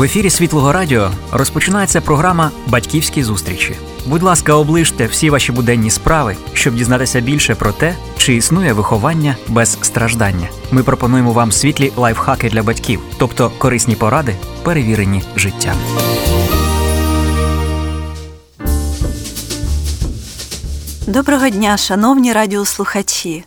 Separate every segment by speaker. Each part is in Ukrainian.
Speaker 1: В ефірі Світлого Радіо розпочинається програма Батьківські зустрічі. Будь ласка, оближте всі ваші буденні справи, щоб дізнатися більше про те, чи існує виховання без страждання. Ми пропонуємо вам світлі лайфхаки для батьків, тобто корисні поради, перевірені життям.
Speaker 2: Доброго дня, шановні радіослухачі.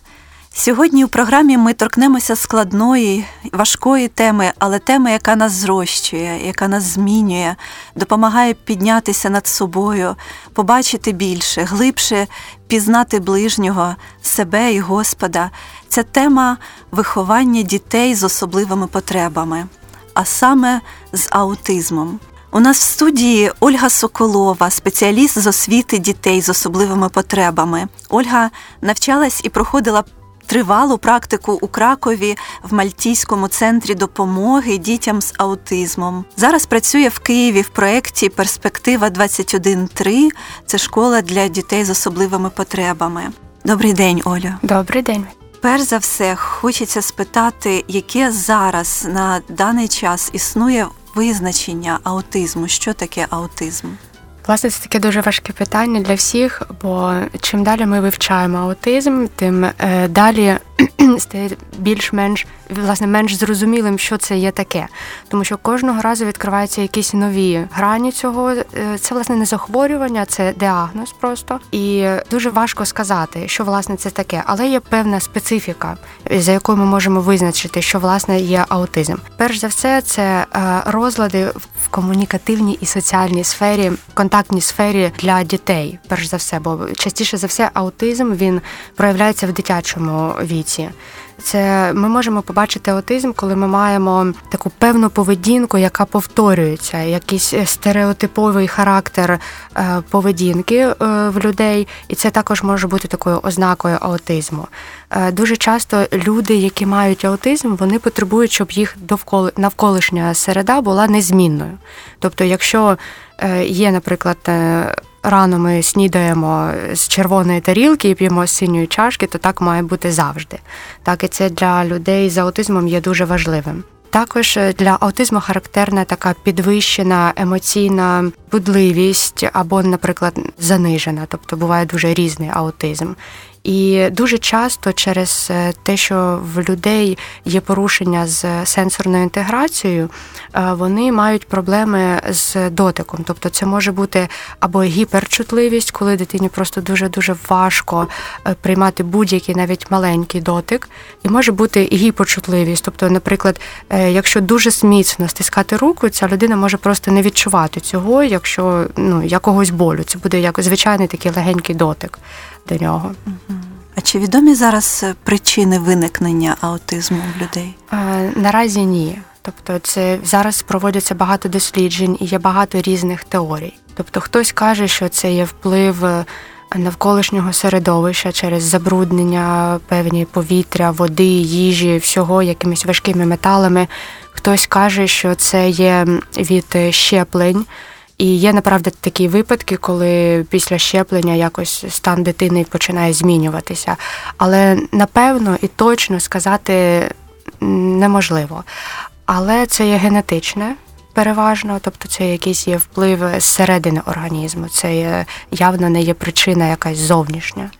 Speaker 2: Сьогодні у програмі ми торкнемося складної, важкої теми, але теми, яка нас зрощує, яка нас змінює, допомагає піднятися над собою, побачити більше, глибше пізнати ближнього, себе і Господа. Це тема виховання дітей з особливими потребами, а саме з аутизмом. У нас в студії Ольга Соколова, спеціаліст з освіти дітей з особливими потребами. Ольга навчалась і проходила тривалу практику у Кракові в Мальтійському центрі допомоги дітям з аутизмом. Зараз працює в Києві в проєкті Перспектива 21.3. Це школа для дітей з особливими потребами. Добрий день, Олю.
Speaker 3: Добрий день.
Speaker 2: Перш за все, хочеться спитати, яке зараз на даний час існує визначення аутизму. Що таке аутизм?
Speaker 3: Власне, це таке дуже важке питання для всіх, бо чим далі ми вивчаємо аутизм, тим е, далі стає більш-менш власне менш зрозумілим, що це є таке. Тому що кожного разу відкриваються якісь нові грані цього. Е, це власне не захворювання, це діагноз просто. І дуже важко сказати, що власне це таке, але є певна специфіка, за якою ми можемо визначити, що власне є аутизм. Перш за все, це е, розлади в комунікативній і соціальній сфері, контактній сфері для дітей. Перш за все, бо частіше за все, аутизм він проявляється в дитячому віці. Це ми можемо побачити аутизм, коли ми маємо таку певну поведінку, яка повторюється, якийсь стереотиповий характер е, поведінки е, в людей, і це також може бути такою ознакою аутизму. Е, дуже часто люди, які мають аутизм, вони потребують, щоб їх довкола навколишня середа була незмінною. Тобто, якщо є, наприклад, рано ми снідаємо з червоної тарілки і п'ємо з синьої чашки, то так має бути завжди. Так і це для людей з аутизмом є дуже важливим. Також для аутизму характерна така підвищена емоційна будливість або, наприклад, занижена, тобто буває дуже різний аутизм. І дуже часто через е, те, що в людей є порушення з сенсорною інтеграцією, е, вони мають проблеми з дотиком. Тобто, це може бути або гіперчутливість, коли дитині просто дуже дуже важко е, приймати будь-який навіть маленький дотик, і може бути гіпочутливість. Тобто, наприклад, якщо дуже сміцно стискати руку, ця людина може просто не відчувати цього, якщо ну якогось болю. Це буде як звичайний такий легенький дотик до нього.
Speaker 2: Чи відомі зараз е, причини виникнення аутизму в людей?
Speaker 3: Е, наразі ні. Тобто, це зараз проводяться багато досліджень і є багато різних теорій. Тобто, хтось каже, що це є вплив е, навколишнього середовища через забруднення певні повітря, води, їжі, всього якимись важкими металами. Хтось каже, що це є від щеплень. І є направді такі випадки, коли після щеплення якось стан дитини починає змінюватися. Але напевно і точно сказати неможливо. Але це є генетичне. Переважно, тобто це якийсь є вплив зсередини організму, це є, явно не є причина якась зовнішня.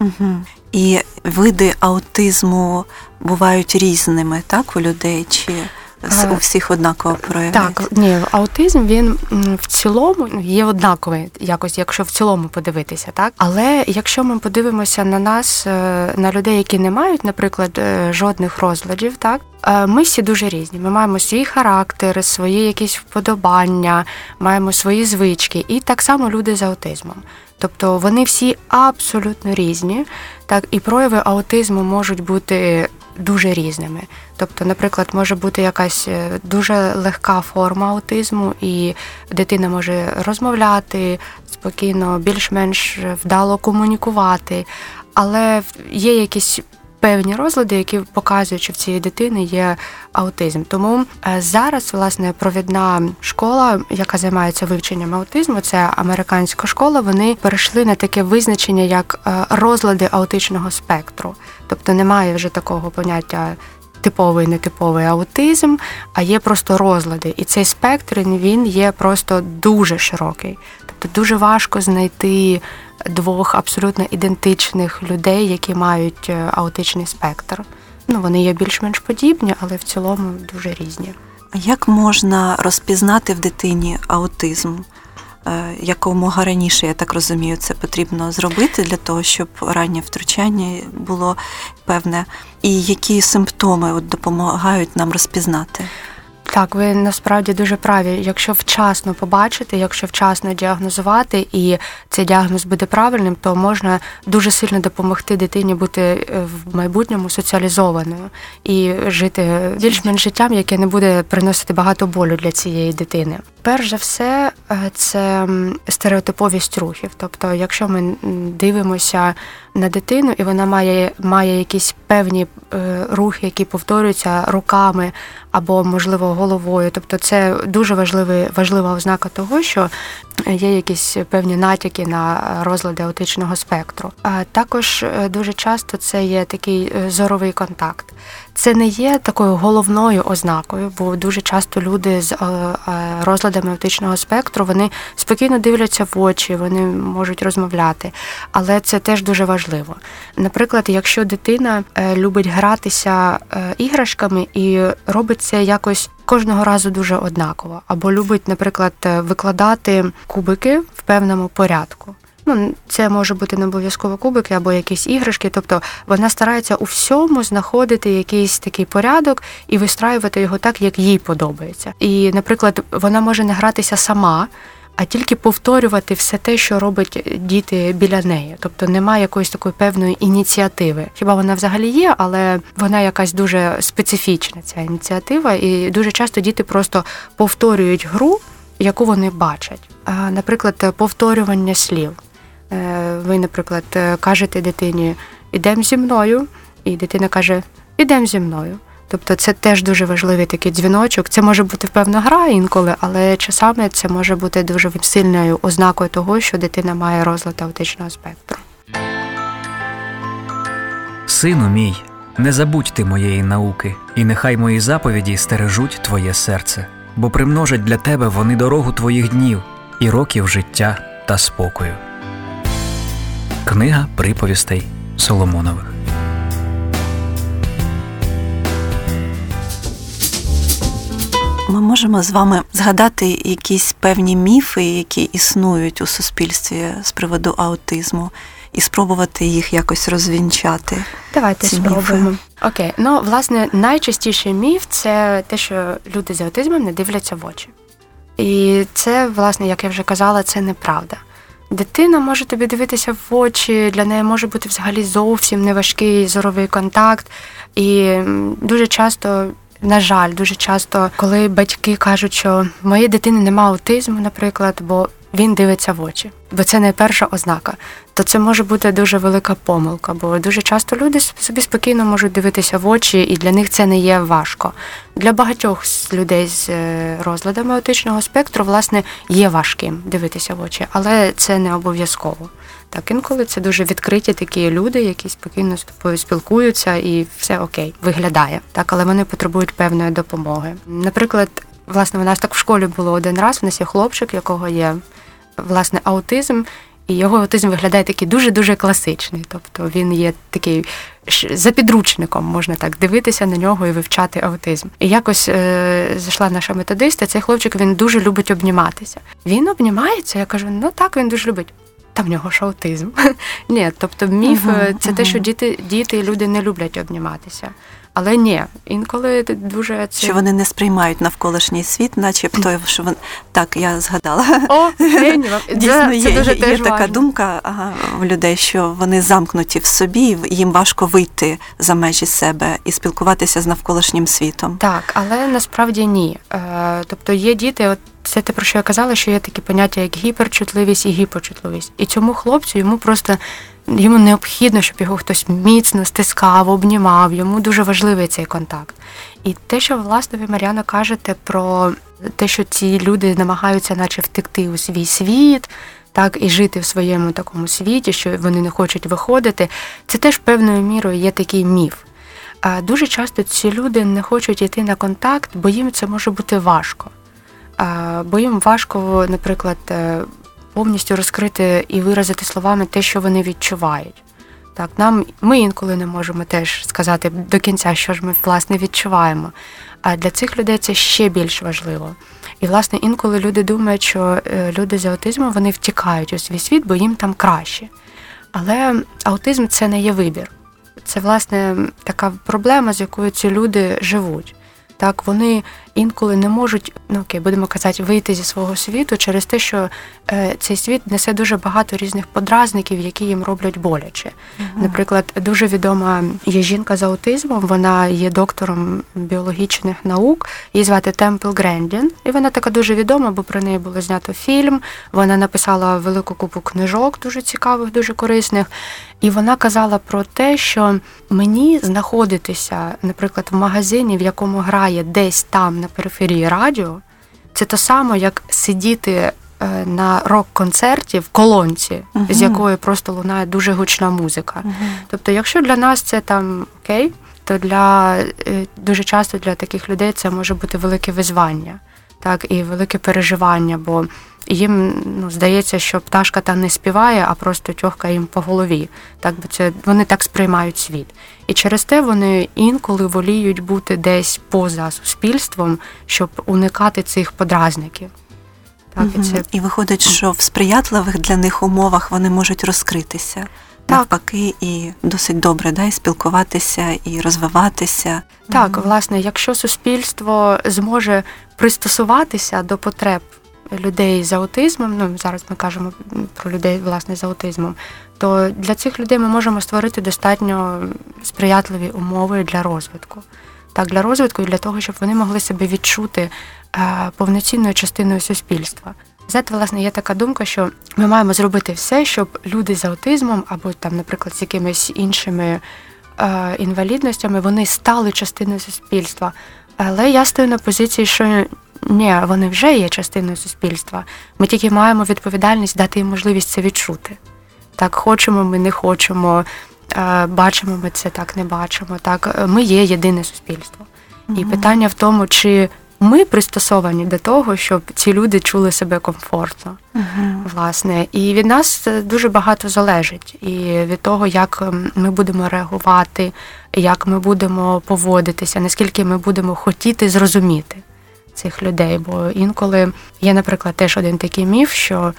Speaker 2: Угу. І види аутизму бувають різними, так, у людей? Чи у всіх однаково проявляється?
Speaker 3: Так, ні, аутизм він в цілому є однаковий, якось, якщо в цілому подивитися, так. Але якщо ми подивимося на нас, е, на людей, які не мають, наприклад, е, жодних розладів, так. Е, ми всі дуже різні. Ми маємо свій характер, свої якісь вподобання, маємо свої звички, і так само люди з аутизмом. Тобто вони всі абсолютно різні, так і прояви аутизму можуть бути дуже різними. Тобто, наприклад, може бути якась е, дуже легка форма аутизму, і дитина може розмовляти спокійно, більш-менш вдало комунікувати, але є якісь певні розлади, які показують, що в цієї дитини є аутизм. Тому е, зараз власне провідна школа, яка займається вивченням аутизму, це американська школа. Вони перейшли на таке визначення, як е, розлади аутичного спектру, тобто немає вже такого поняття типовий нетиповий аутизм, а є просто розлади. І цей спектр він є просто дуже широкий. Тобто дуже важко знайти двох абсолютно ідентичних людей, які мають е, аутичний спектр. Ну, вони є більш-менш подібні, але в цілому дуже різні.
Speaker 2: А як можна розпізнати в дитині аутизм? Е, якомога раніше, я так розумію, це потрібно зробити для того, щоб раннє втручання було певне, і які симптоми от допомагають нам розпізнати?
Speaker 3: Так, ви насправді дуже праві. Якщо вчасно побачити, якщо вчасно діагнозувати, і цей діагноз буде правильним, то можна дуже сильно допомогти дитині бути е, в майбутньому соціалізованою і жити більш-менш життям, яке не буде приносити багато болю для цієї дитини. Перш за все, е, це стереотиповість рухів. Тобто, якщо ми дивимося на дитину, і вона має має якісь певні е, рухи, які повторюються руками або, можливо, головою. Тобто, це дуже важливий, важлива ознака того, що є якісь певні натяки на розлади аутичного спектру. А також е, дуже часто це є такий зоровий контакт. Це не є такою головною ознакою, бо дуже часто люди з розладами аутичного спектру вони спокійно дивляться в очі, вони можуть розмовляти, але це теж дуже важливо. Наприклад, якщо дитина е, любить гратися е, іграшками і робить це якось кожного разу дуже однаково, або любить, наприклад, е, викладати кубики в певному порядку. Ну, це може бути не обов'язково кубики або якісь іграшки. Тобто вона старається у всьому знаходити якийсь такий порядок і вистраювати його так, як їй подобається. І, наприклад, вона може не гратися сама а тільки повторювати все те, що робить діти біля неї. Тобто немає якоїсь такої певної ініціативи. Хіба вона взагалі є, але вона якась дуже специфічна, ця ініціатива, і дуже часто діти просто повторюють гру, яку вони бачать. Наприклад, повторювання слів. Е, ви, наприклад, кажете дитині Ідемо зі мною, і дитина каже Ідемо зі мною. Тобто це теж дуже важливий такий дзвіночок. Це може бути певна гра інколи, але часами це може бути дуже сильною ознакою того, що дитина має розлад аутичного спектру.
Speaker 1: Сину мій, не забудь ти моєї науки, і нехай мої заповіді стережуть твоє серце, бо примножать для тебе вони дорогу твоїх днів і років життя та спокою. Книга приповістей Соломонових.
Speaker 2: Ми можемо з вами згадати якісь певні міфи, які існують у суспільстві з приводу аутизму, і спробувати їх якось розвінчати.
Speaker 3: Давайте ці спробуємо. Міфи. Окей, ну власне найчастіший міф це те, що люди з аутизмом не дивляться в очі. І це, власне, як я вже казала, це неправда. Дитина може тобі дивитися в очі, для неї може бути взагалі зовсім неважкий зоровий контакт. І дуже часто на жаль, дуже часто, коли батьки кажуть, що моєї дитини немає аутизму, наприклад, бо він дивиться в очі, бо це найперша ознака. То це може бути дуже велика помилка, бо дуже часто люди собі спокійно можуть дивитися в очі, і для них це не є важко. Для багатьох людей з е, розладами аутичного спектру, власне, є важким дивитися в очі, але це не обов'язково. Так, інколи це дуже відкриті такі люди, які спокійно з тобою спілкуються, і все окей, виглядає. Так, але вони потребують певної допомоги. Наприклад, власне, у нас так в школі було один раз. У нас є хлопчик, якого є власне аутизм. І його аутизм виглядає такий дуже-дуже класичний. Тобто він є такий за підручником, можна так дивитися на нього і вивчати аутизм. І якось е, зайшла наша методиста, цей хлопчик він дуже любить обніматися. Він обнімається, я кажу, ну так, він дуже любить. Та в нього ж аутизм. Ні, тобто міф uh-huh, це uh-huh. те, що діти, діти і люди не люблять обніматися. Але ні, інколи дуже
Speaker 2: це... що вони не сприймають навколишній світ, начебто що вони так я згадала.
Speaker 3: О, Дійсно,
Speaker 2: є,
Speaker 3: дуже
Speaker 2: є, є така думка ага, у людей, що вони замкнуті в собі, їм важко вийти за межі себе і спілкуватися з навколишнім світом.
Speaker 3: Так, але насправді ні. Е, тобто є діти, от це те, про що я казала, що є такі поняття, як гіперчутливість і гіпочутливість. І цьому хлопцю йому просто йому необхідно, щоб його хтось міцно стискав, обнімав. Йому дуже важливий цей контакт. І те, що власне ви Мар'яна кажете про те, що ці люди намагаються, наче втекти у свій світ. Так, і жити в своєму такому світі, що вони не хочуть виходити, це теж певною мірою є такий міф. Дуже часто ці люди не хочуть йти на контакт, бо їм це може бути важко. Бо їм важко, наприклад, е, повністю розкрити і виразити словами те, що вони відчувають. Так, нам ми інколи не можемо теж сказати до кінця, що ж ми власне відчуваємо. А для цих людей це ще більш важливо. І, власне, інколи люди думають, що е, люди з аутизмом вони втікають у свій світ, бо їм там краще. Але аутизм це не є вибір. Це, власне, така проблема, з якою ці люди живуть. Так, вони інколи не можуть, ну окей, будемо казати, вийти зі свого світу через те, що е, цей світ несе дуже багато різних подразників, які їм роблять боляче. uh Наприклад, дуже відома є жінка з аутизмом, вона є доктором біологічних наук, її звати Темпл Грендін, і вона така дуже відома, бо про неї було знято фільм. Вона написала велику купу книжок, дуже цікавих, дуже корисних. І вона казала про те, що мені знаходитися, наприклад, в магазині, в якому грає десь там на периферії радіо, це то саме, як сидіти е, на рок-концерті в колонці, uh-huh. з якої просто лунає дуже гучна музика. Uh-huh. Тобто, якщо для нас це там окей, то для е, дуже часто для таких людей це може бути велике визвання, так і велике переживання. бо їм ну, здається, що пташка та не співає, а просто тьохка їм по голові. Так бо це вони так сприймають світ. І через те вони інколи воліють бути десь поза суспільством, щоб уникати цих подразників.
Speaker 2: Так, угу. І це і виходить, що в сприятливих для них умовах вони можуть розкритися. Так. Навпаки, і досить добре да, і спілкуватися і розвиватися.
Speaker 3: Так, угу. власне, якщо суспільство зможе пристосуватися до потреб людей з аутизмом, ну зараз ми кажемо про людей власне з аутизмом, то для цих людей ми можемо створити достатньо сприятливі умови для розвитку. Так, для розвитку і для того, щоб вони могли себе відчути е, повноцінною частиною суспільства. Знаєте, власне, є така думка, що ми маємо зробити все, щоб люди з аутизмом або там, наприклад, з якимись іншими е, інвалідностями вони стали частиною суспільства. Але я стою на позиції, що ні, вони вже є частиною суспільства. Ми тільки маємо відповідальність дати їм можливість це відчути. Так, хочемо, ми не хочемо, е, бачимо ми це, так не бачимо. Так, ми є єдине суспільство. Угу. І питання в тому, чи ми пристосовані до того, щоб ці люди чули себе комфортно, угу. власне. І від нас дуже багато залежить. І від того, як ми будемо реагувати, як ми будемо поводитися, наскільки ми будемо хотіти зрозуміти цих людей. Бо інколи є, наприклад, теж один такий міф, що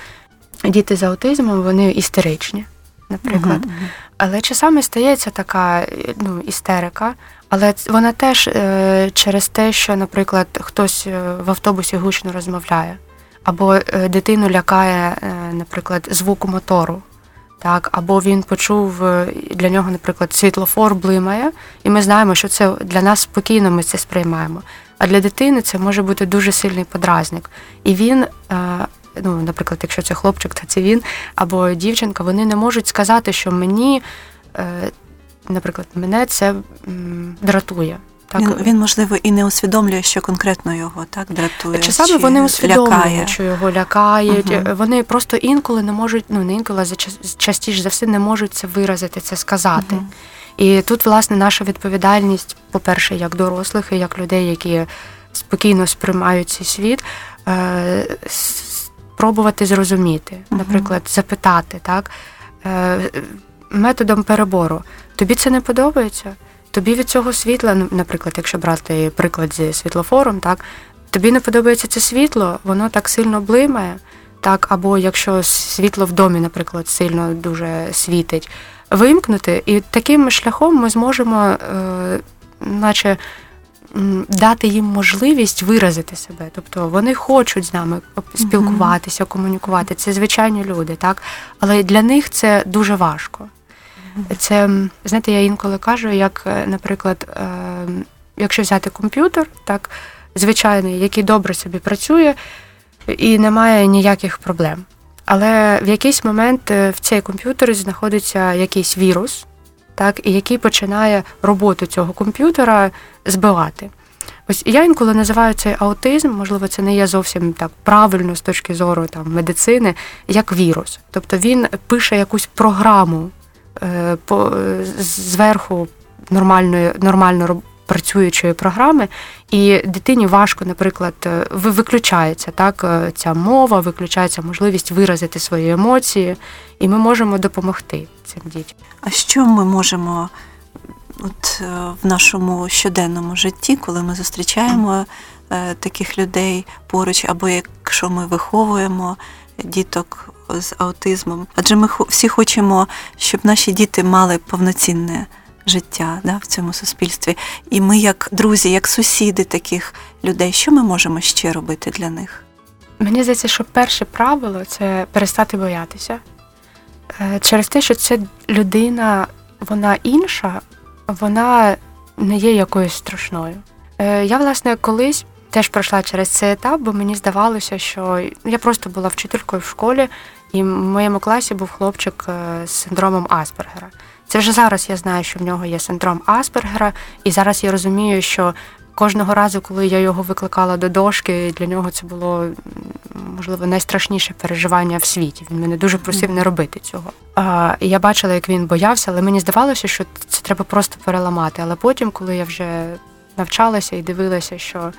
Speaker 3: діти з аутизмом вони істеричні, наприклад. Uh-huh. Але часами стається така ну, істерика, але вона теж е, через те, що, наприклад, хтось е, в автобусі гучно розмовляє, або е, дитину лякає, е, наприклад, звуку мотору. Так, або він почув е, для нього, наприклад, світлофор блимає, і ми знаємо, що це для нас спокійно, ми це сприймаємо. А для дитини це може бути дуже сильний подразник. І він, е, ну, наприклад, якщо це хлопчик, то це він або дівчинка, вони не можуть сказати, що мені, е, наприклад, мене це дратує.
Speaker 2: Так. Він, він, можливо, і не усвідомлює, що конкретно його так дратує.
Speaker 3: Часами чи вони усвідомлюють, що його лякають. Угу. Вони просто інколи не можуть, ну не інколи, а частіше за все не можуть це виразити, це сказати. Угу. І тут, власне, наша відповідальність, по-перше, як дорослих, і як людей, які спокійно сприймають цей світ, е, спробувати зрозуміти, наприклад, запитати, так, е, методом перебору. Тобі це не подобається? Тобі від цього світла, ну, наприклад, якщо брати приклад зі світлофором, так, тобі не подобається це світло, воно так сильно блимає, так, або якщо світло в домі, наприклад, сильно дуже світить вимкнути, і таким шляхом ми зможемо, е, наче дати їм можливість виразити себе. Тобто вони хочуть з нами спілкуватися, комунікувати. Це звичайні люди, так? Але для них це дуже важко. Це, знаєте, я інколи кажу, як, е, наприклад, е, якщо взяти комп'ютер, так, звичайний, який добре собі працює і немає ніяких проблем. Але в якийсь момент е, в цей комп'ютер знаходиться якийсь вірус, так, і який починає роботу цього комп'ютера збивати. Ось я інколи називаю цей аутизм, можливо, це не є зовсім так правильно з точки зору там, медицини, як вірус. Тобто він пише якусь програму е, по, зверху нормальної нормально працюючої програми, і дитині важко, наприклад, е, виключається так, е, ця мова, виключається можливість виразити свої емоції, і ми можемо допомогти цим дітям.
Speaker 2: А що ми можемо от е, в нашому щоденному житті, коли ми зустрічаємо таких людей поруч, або якщо ми виховуємо діток з аутизмом? Адже ми всі хочемо, щоб наші діти мали повноцінне життя да, в цьому суспільстві. І ми, як друзі, як сусіди таких людей, що ми можемо ще робити для них?
Speaker 3: Мені здається, що перше правило це перестати боятися. Е, через те, що ця людина, вона інша, вона не є якоюсь страшною. Е, я, власне, колись теж пройшла через цей етап, бо мені здавалося, що я просто була вчителькою в школі, і в моєму класі був хлопчик е, з синдромом Аспергера. Це вже зараз я знаю, що в нього є синдром Аспергера, і зараз я розумію, що кожного разу, коли я його викликала до дошки, для нього це було можливо найстрашніше переживання в світі. Він мене дуже просив не робити цього. А, І я бачила, як він боявся, але мені здавалося, що це треба просто переламати. Але потім, коли я вже навчалася і дивилася, що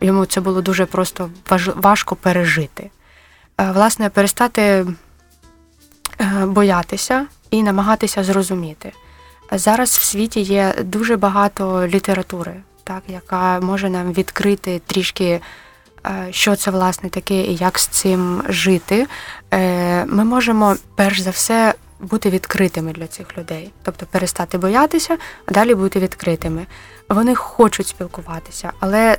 Speaker 3: йому це було дуже просто важко пережити. Власне, перестати е, боятися і намагатися зрозуміти. Зараз в світі є дуже багато літератури, так, яка може нам відкрити трішки, е, що це власне таке і як з цим жити. Е, ми можемо перш за все бути відкритими для цих людей, тобто перестати боятися, а далі бути відкритими. Вони хочуть спілкуватися, але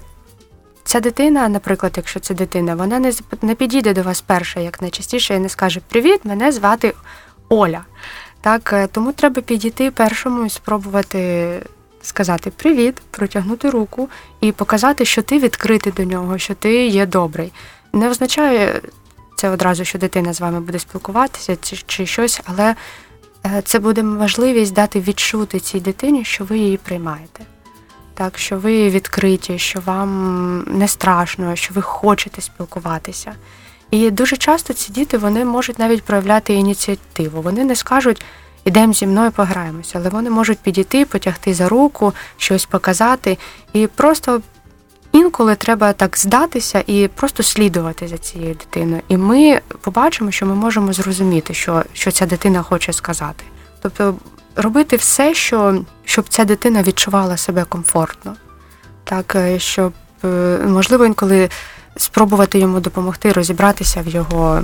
Speaker 3: ця дитина, наприклад, якщо це дитина, вона не не підійде до вас перша, як найчастіше, і не скаже Привіт, мене звати Оля. Так, е, Тому треба підійти першому і спробувати сказати Привіт, протягнути руку і показати, що ти відкритий до нього, що ти є добрий. Не означає це одразу, що дитина з вами буде спілкуватися чи, щось, але е, це буде можливість дати відчути цій дитині, що ви її приймаєте. Так, що ви відкриті, що вам не страшно, що ви хочете спілкуватися. І дуже часто ці діти вони можуть навіть проявляти ініціативу. Вони не скажуть ідемо зі мною пограємося, але вони можуть підійти, потягти за руку, щось показати. І просто інколи треба так здатися і просто слідувати за цією дитиною. І ми побачимо, що ми можемо зрозуміти, що, що ця дитина хоче сказати. Тобто робити все, що, щоб ця дитина відчувала себе комфортно. Так, е, щоб е, можливо інколи спробувати йому допомогти розібратися в його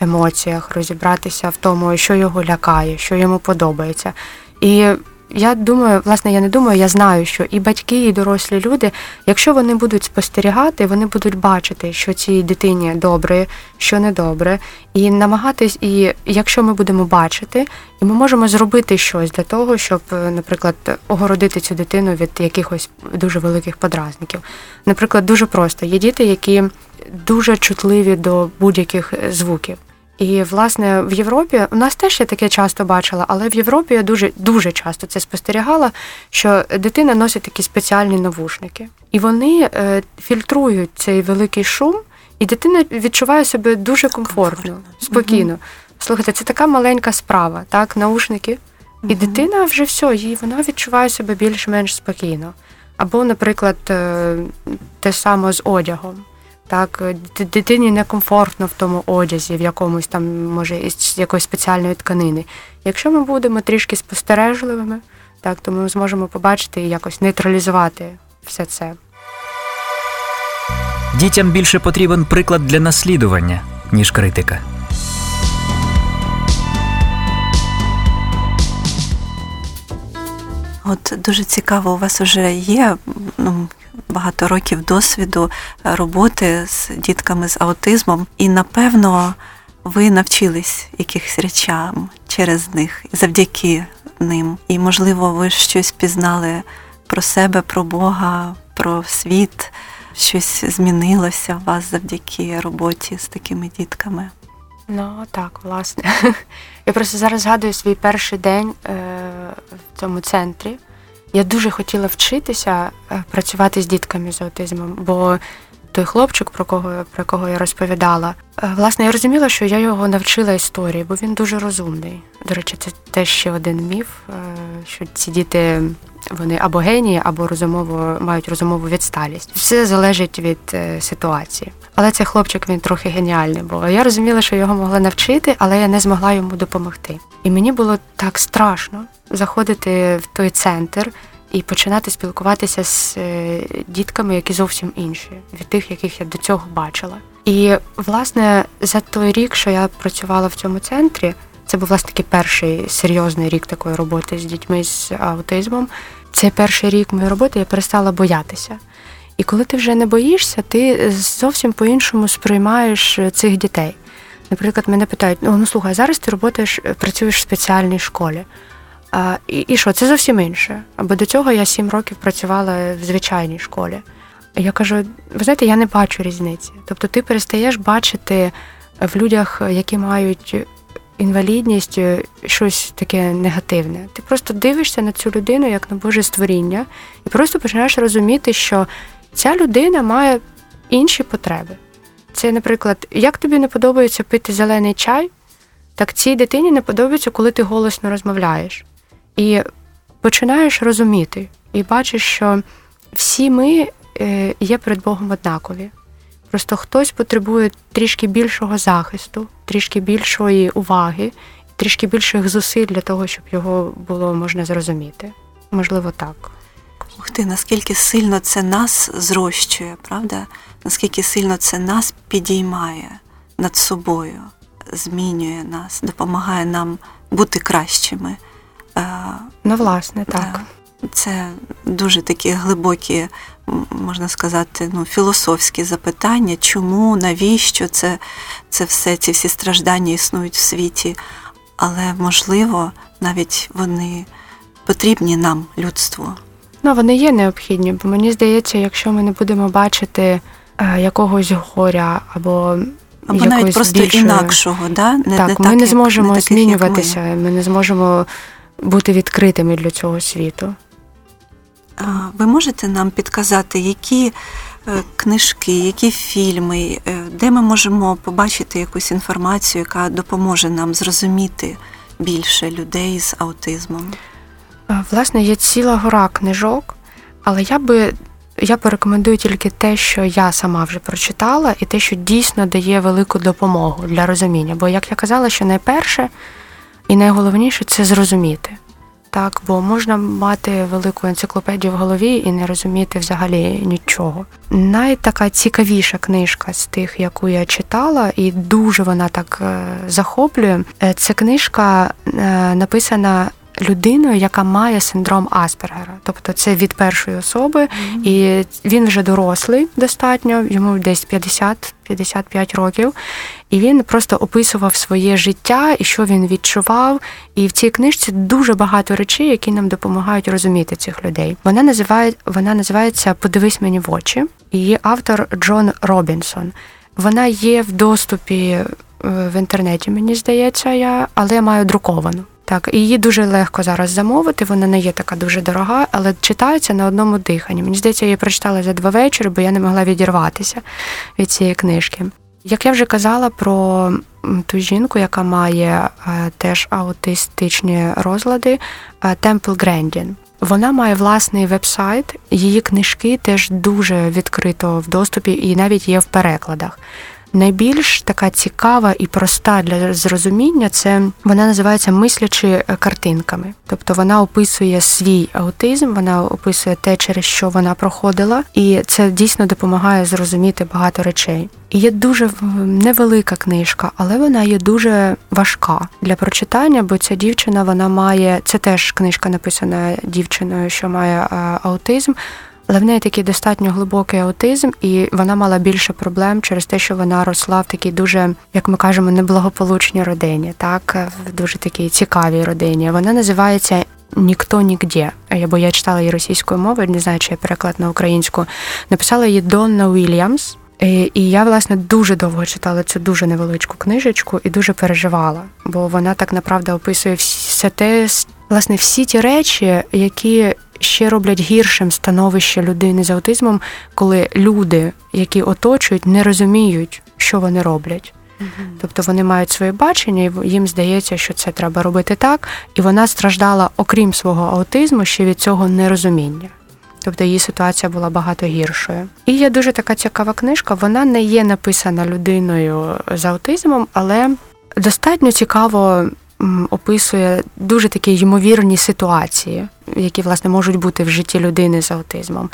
Speaker 3: емоціях, розібратися в тому, що його лякає, що йому подобається. І я думаю, власне, я не думаю, я знаю, що і батьки, і дорослі люди, якщо вони будуть спостерігати, вони будуть бачити, що цій дитині добре, що не добре, і намагатись, і якщо ми будемо бачити, і ми можемо зробити щось для того, щоб, наприклад, огородити цю дитину від якихось дуже великих подразників. Наприклад, дуже просто є діти, які дуже чутливі до будь-яких звуків. І власне в Європі у нас теж я таке часто бачила, але в Європі я дуже дуже часто це спостерігала, що дитина носить такі спеціальні навушники, і вони е, фільтрують цей великий шум, і дитина відчуває себе дуже комфортно, спокійно. Угу. Слухайте, це така маленька справа, так, наушники, і угу. дитина вже все, їй вона відчуває себе більш-менш спокійно. Або, наприклад, е, те саме з одягом. Так, дитині некомфортно в тому одязі, в якомусь там, може, із якоїсь спеціальної тканини. Якщо ми будемо трішки спостережливими, так, то ми зможемо побачити і якось нейтралізувати все це.
Speaker 1: Дітям більше потрібен приклад для наслідування, ніж критика.
Speaker 2: От дуже цікаво, у вас вже є ну, багато років досвіду е, роботи з дітками з аутизмом, і напевно ви навчились якихось речам через них завдяки ним. І, можливо, ви щось пізнали про себе, про Бога, про світ, щось змінилося у вас завдяки роботі з такими дітками.
Speaker 3: Ну так, власне. Я просто зараз згадую свій перший день е, в цьому центрі. Я дуже хотіла вчитися е, працювати з дітками з аутизмом, бо той хлопчик, про кого про кого я розповідала. Е, власне, я розуміла, що я його навчила історії, бо він дуже розумний. До речі, це теж ще один міф, що ці діти вони або генії, або розумово мають розумову відсталість. Все залежить від ситуації. Але цей хлопчик він трохи геніальний, бо я розуміла, що його могла навчити, але я не змогла йому допомогти. І мені було так страшно заходити в той центр і починати спілкуватися з е, дітками, які зовсім інші, від тих, яких я до цього бачила. І власне за той рік, що я працювала в цьому центрі, це був власне такий перший серйозний рік такої роботи з дітьми з аутизмом. Цей перший рік моєї роботи я перестала боятися. І коли ти вже не боїшся, ти зовсім по-іншому сприймаєш цих дітей. Наприклад, мене питають: ну ну слухай, зараз ти роботаєш, працюєш в спеціальній школі. А, І і що, це зовсім інше. Або до цього я сім років працювала в звичайній школі. Я кажу: ви знаєте, я не бачу різниці. Тобто ти перестаєш бачити в людях, які мають інвалідність, щось таке негативне. Ти просто дивишся на цю людину як на Боже створіння, і просто починаєш розуміти, що ця людина має інші потреби. Це, наприклад, як тобі не подобається пити зелений чай, так цій дитині не подобається, коли ти голосно розмовляєш. І починаєш розуміти, і бачиш, що всі ми е, є перед Богом однакові. Просто хтось потребує трішки більшого захисту, трішки більшої уваги, трішки більших зусиль для того, щоб його було можна зрозуміти. Можливо, так.
Speaker 2: Ух ти, наскільки сильно це нас зрощує, правда? Наскільки сильно це нас підіймає над собою, змінює нас, допомагає нам бути кращими.
Speaker 3: Ну, власне, так.
Speaker 2: Це дуже такі глибокі, можна сказати, ну, філософські запитання, чому, навіщо це це все, ці всі страждання існують в світі. Але, можливо, навіть вони потрібні нам, людству.
Speaker 3: Ну, вони є необхідні, бо мені здається, якщо ми не будемо бачити е, якогось горя або
Speaker 2: або навіть просто більшої... інакшого, да?
Speaker 3: не, так, не ми так, не зможемо не таких, змінюватися, ми. ми не зможемо бути відкритими для цього світу.
Speaker 2: Ви можете нам підказати, які е, книжки, які фільми, е, де ми можемо побачити якусь інформацію, яка допоможе нам зрозуміти більше людей з аутизмом?
Speaker 3: Власне, є ціла гора книжок, але я би я порекомендую тільки те, що я сама вже прочитала, і те, що дійсно дає велику допомогу для розуміння. Бо, як я казала, що найперше і найголовніше це зрозуміти. Так, бо можна мати велику енциклопедію в голові і не розуміти взагалі нічого. Найтака цікавіша книжка з тих, яку я читала, і дуже вона так е, захоплює. Е, це книжка е, написана людиною, яка має синдром Аспергера, тобто це від першої особи, mm-hmm. і він вже дорослий достатньо, йому десь 50-55 років, і він просто описував своє життя і що він відчував. І в цій книжці дуже багато речей, які нам допомагають розуміти цих людей. Вона називає вона називається Подивись мені в очі. Її автор Джон Робінсон. Вона є в доступі е, в інтернеті, мені здається, я, але я маю друковану. Так, і її дуже легко зараз замовити. Вона не є така дуже дорога, але читається на одному диханні. Мені здається, я її прочитала за два вечори, бо я не могла відірватися від цієї книжки. Як я вже казала про ту жінку, яка має е, теж аутистичні розлади, Темпл Грендін. Вона має власний веб-сайт, її книжки теж дуже відкрито в доступі і навіть є в перекладах найбільш така цікава і проста для зрозуміння це вона називається мислячи картинками. Тобто вона описує свій аутизм, вона описує те, через що вона проходила, і це дійсно допомагає зрозуміти багато речей. І є дуже невелика книжка, але вона є дуже важка для прочитання, бо ця дівчина вона має це теж книжка написана дівчиною, що має е, аутизм. Але в неї такий достатньо глибокий аутизм, і вона мала більше проблем через те, що вона росла в такій дуже, як ми кажемо, неблагополучній родині, так в дуже такій цікавій родині. Вона називається Ніхто нігде. Бо я читала її російською мовою, не знаю, чи я переклад на українську. Написала її Донна Уільямс. І я, власне, дуже довго читала цю дуже невеличку книжечку і дуже переживала, бо вона так направда описує все те, власне всі ті речі, які ще роблять гіршим становище людини з аутизмом, коли люди, які оточують, не розуміють, що вони роблять. Тобто вони мають своє бачення, і їм здається, що це треба робити так, і вона страждала, окрім свого аутизму, ще від цього нерозуміння. Тобто її ситуація була багато гіршою. І є дуже така цікава книжка. Вона не є написана людиною з аутизмом, але достатньо цікаво описує дуже такі ймовірні ситуації, які власне можуть бути в житті людини з аутизмом.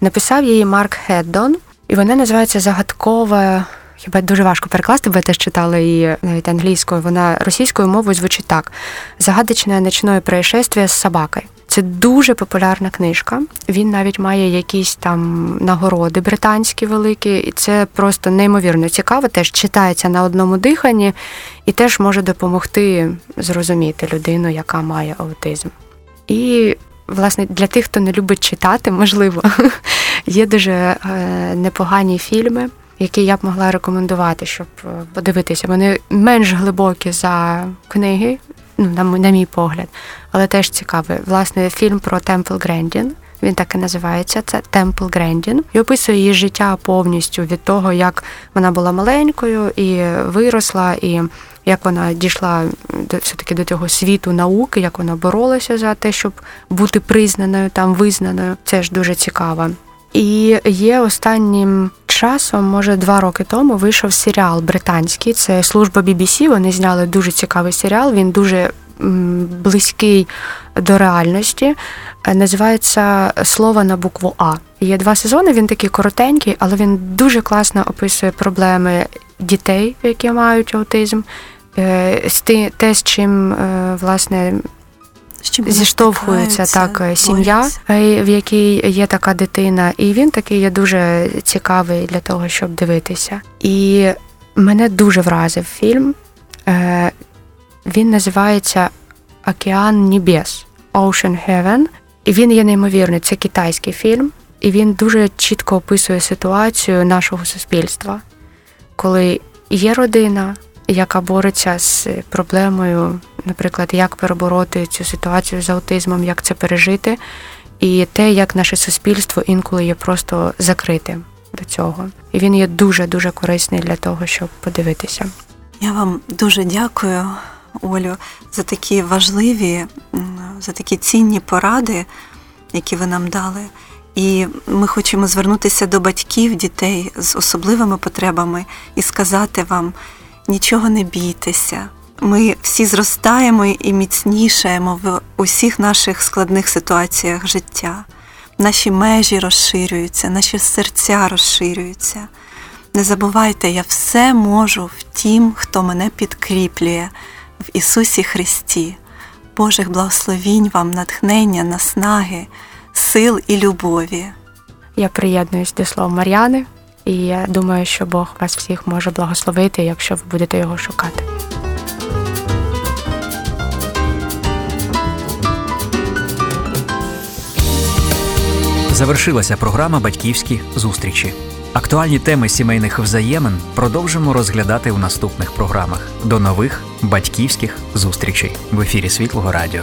Speaker 3: Написав її Марк Хеддон, і вона називається Загадкове. Хіба дуже важко перекласти, бо я теж читала її навіть англійською. Вона російською мовою звучить так: загадочне ночне происшествие з собакою. Це дуже популярна книжка. Він навіть має якісь там нагороди британські великі, і це просто неймовірно цікаво. Теж читається на одному диханні і теж може допомогти зрозуміти людину, яка має аутизм. І, власне, для тих, хто не любить читати, можливо, є дуже е, непогані фільми. Які я б могла рекомендувати, щоб е, подивитися. Вони менш глибокі за книги, ну, на, на мій погляд, але теж цікавий. Власне, фільм про Темпл Грендін. Він так і називається, це Темпл Грендін. І описує її життя повністю від того, як вона була маленькою і виросла, і як вона дійшла все-таки до цього світу науки, як вона боролася за те, щоб бути признаною, там визнаною. Це ж дуже цікаво. І є останнім часом, може два роки тому, вийшов серіал британський. Це служба BBC, Вони зняли дуже цікавий серіал. Він дуже близький до реальності. Називається Слово на букву А. Є два сезони. Він такий коротенький, але він дуже класно описує проблеми дітей, які мають аутизм. Е, те, з чим е, власне зіштовхується так е, сім'я, е, в якій є така дитина, і він такий є дуже цікавий для того, щоб дивитися. І мене дуже вразив фільм. Е, він називається Океан Небес Ocean Heaven. І він є неймовірний. Це китайський фільм, і він дуже чітко описує ситуацію нашого суспільства, коли є родина, яка бореться з проблемою, наприклад, як перебороти цю ситуацію з аутизмом, як це пережити, і те, як наше суспільство інколи є просто закритим до цього. І він є дуже дуже корисний для того, щоб подивитися.
Speaker 2: Я вам дуже дякую, Олю, за такі важливі, за такі цінні поради, які ви нам дали. І ми хочемо звернутися до батьків дітей з особливими потребами і сказати вам, нічого не бійтеся. Ми всі зростаємо і міцнішаємо в усіх наших складних ситуаціях життя. Наші межі розширюються, наші серця розширюються. Не забувайте, я все можу в тім, хто мене підкріплює в Ісусі Христі. Божих благословінь вам, натхнення, наснаги, сил і любові.
Speaker 3: Я приєднуюсь до слов Мар'яни. І я думаю, що Бог вас всіх може благословити, якщо ви будете його шукати.
Speaker 1: Завершилася програма Батьківські зустрічі. Актуальні теми сімейних взаємин продовжимо розглядати у наступних програмах. До нових батьківських зустрічей в ефірі Світлого Радіо.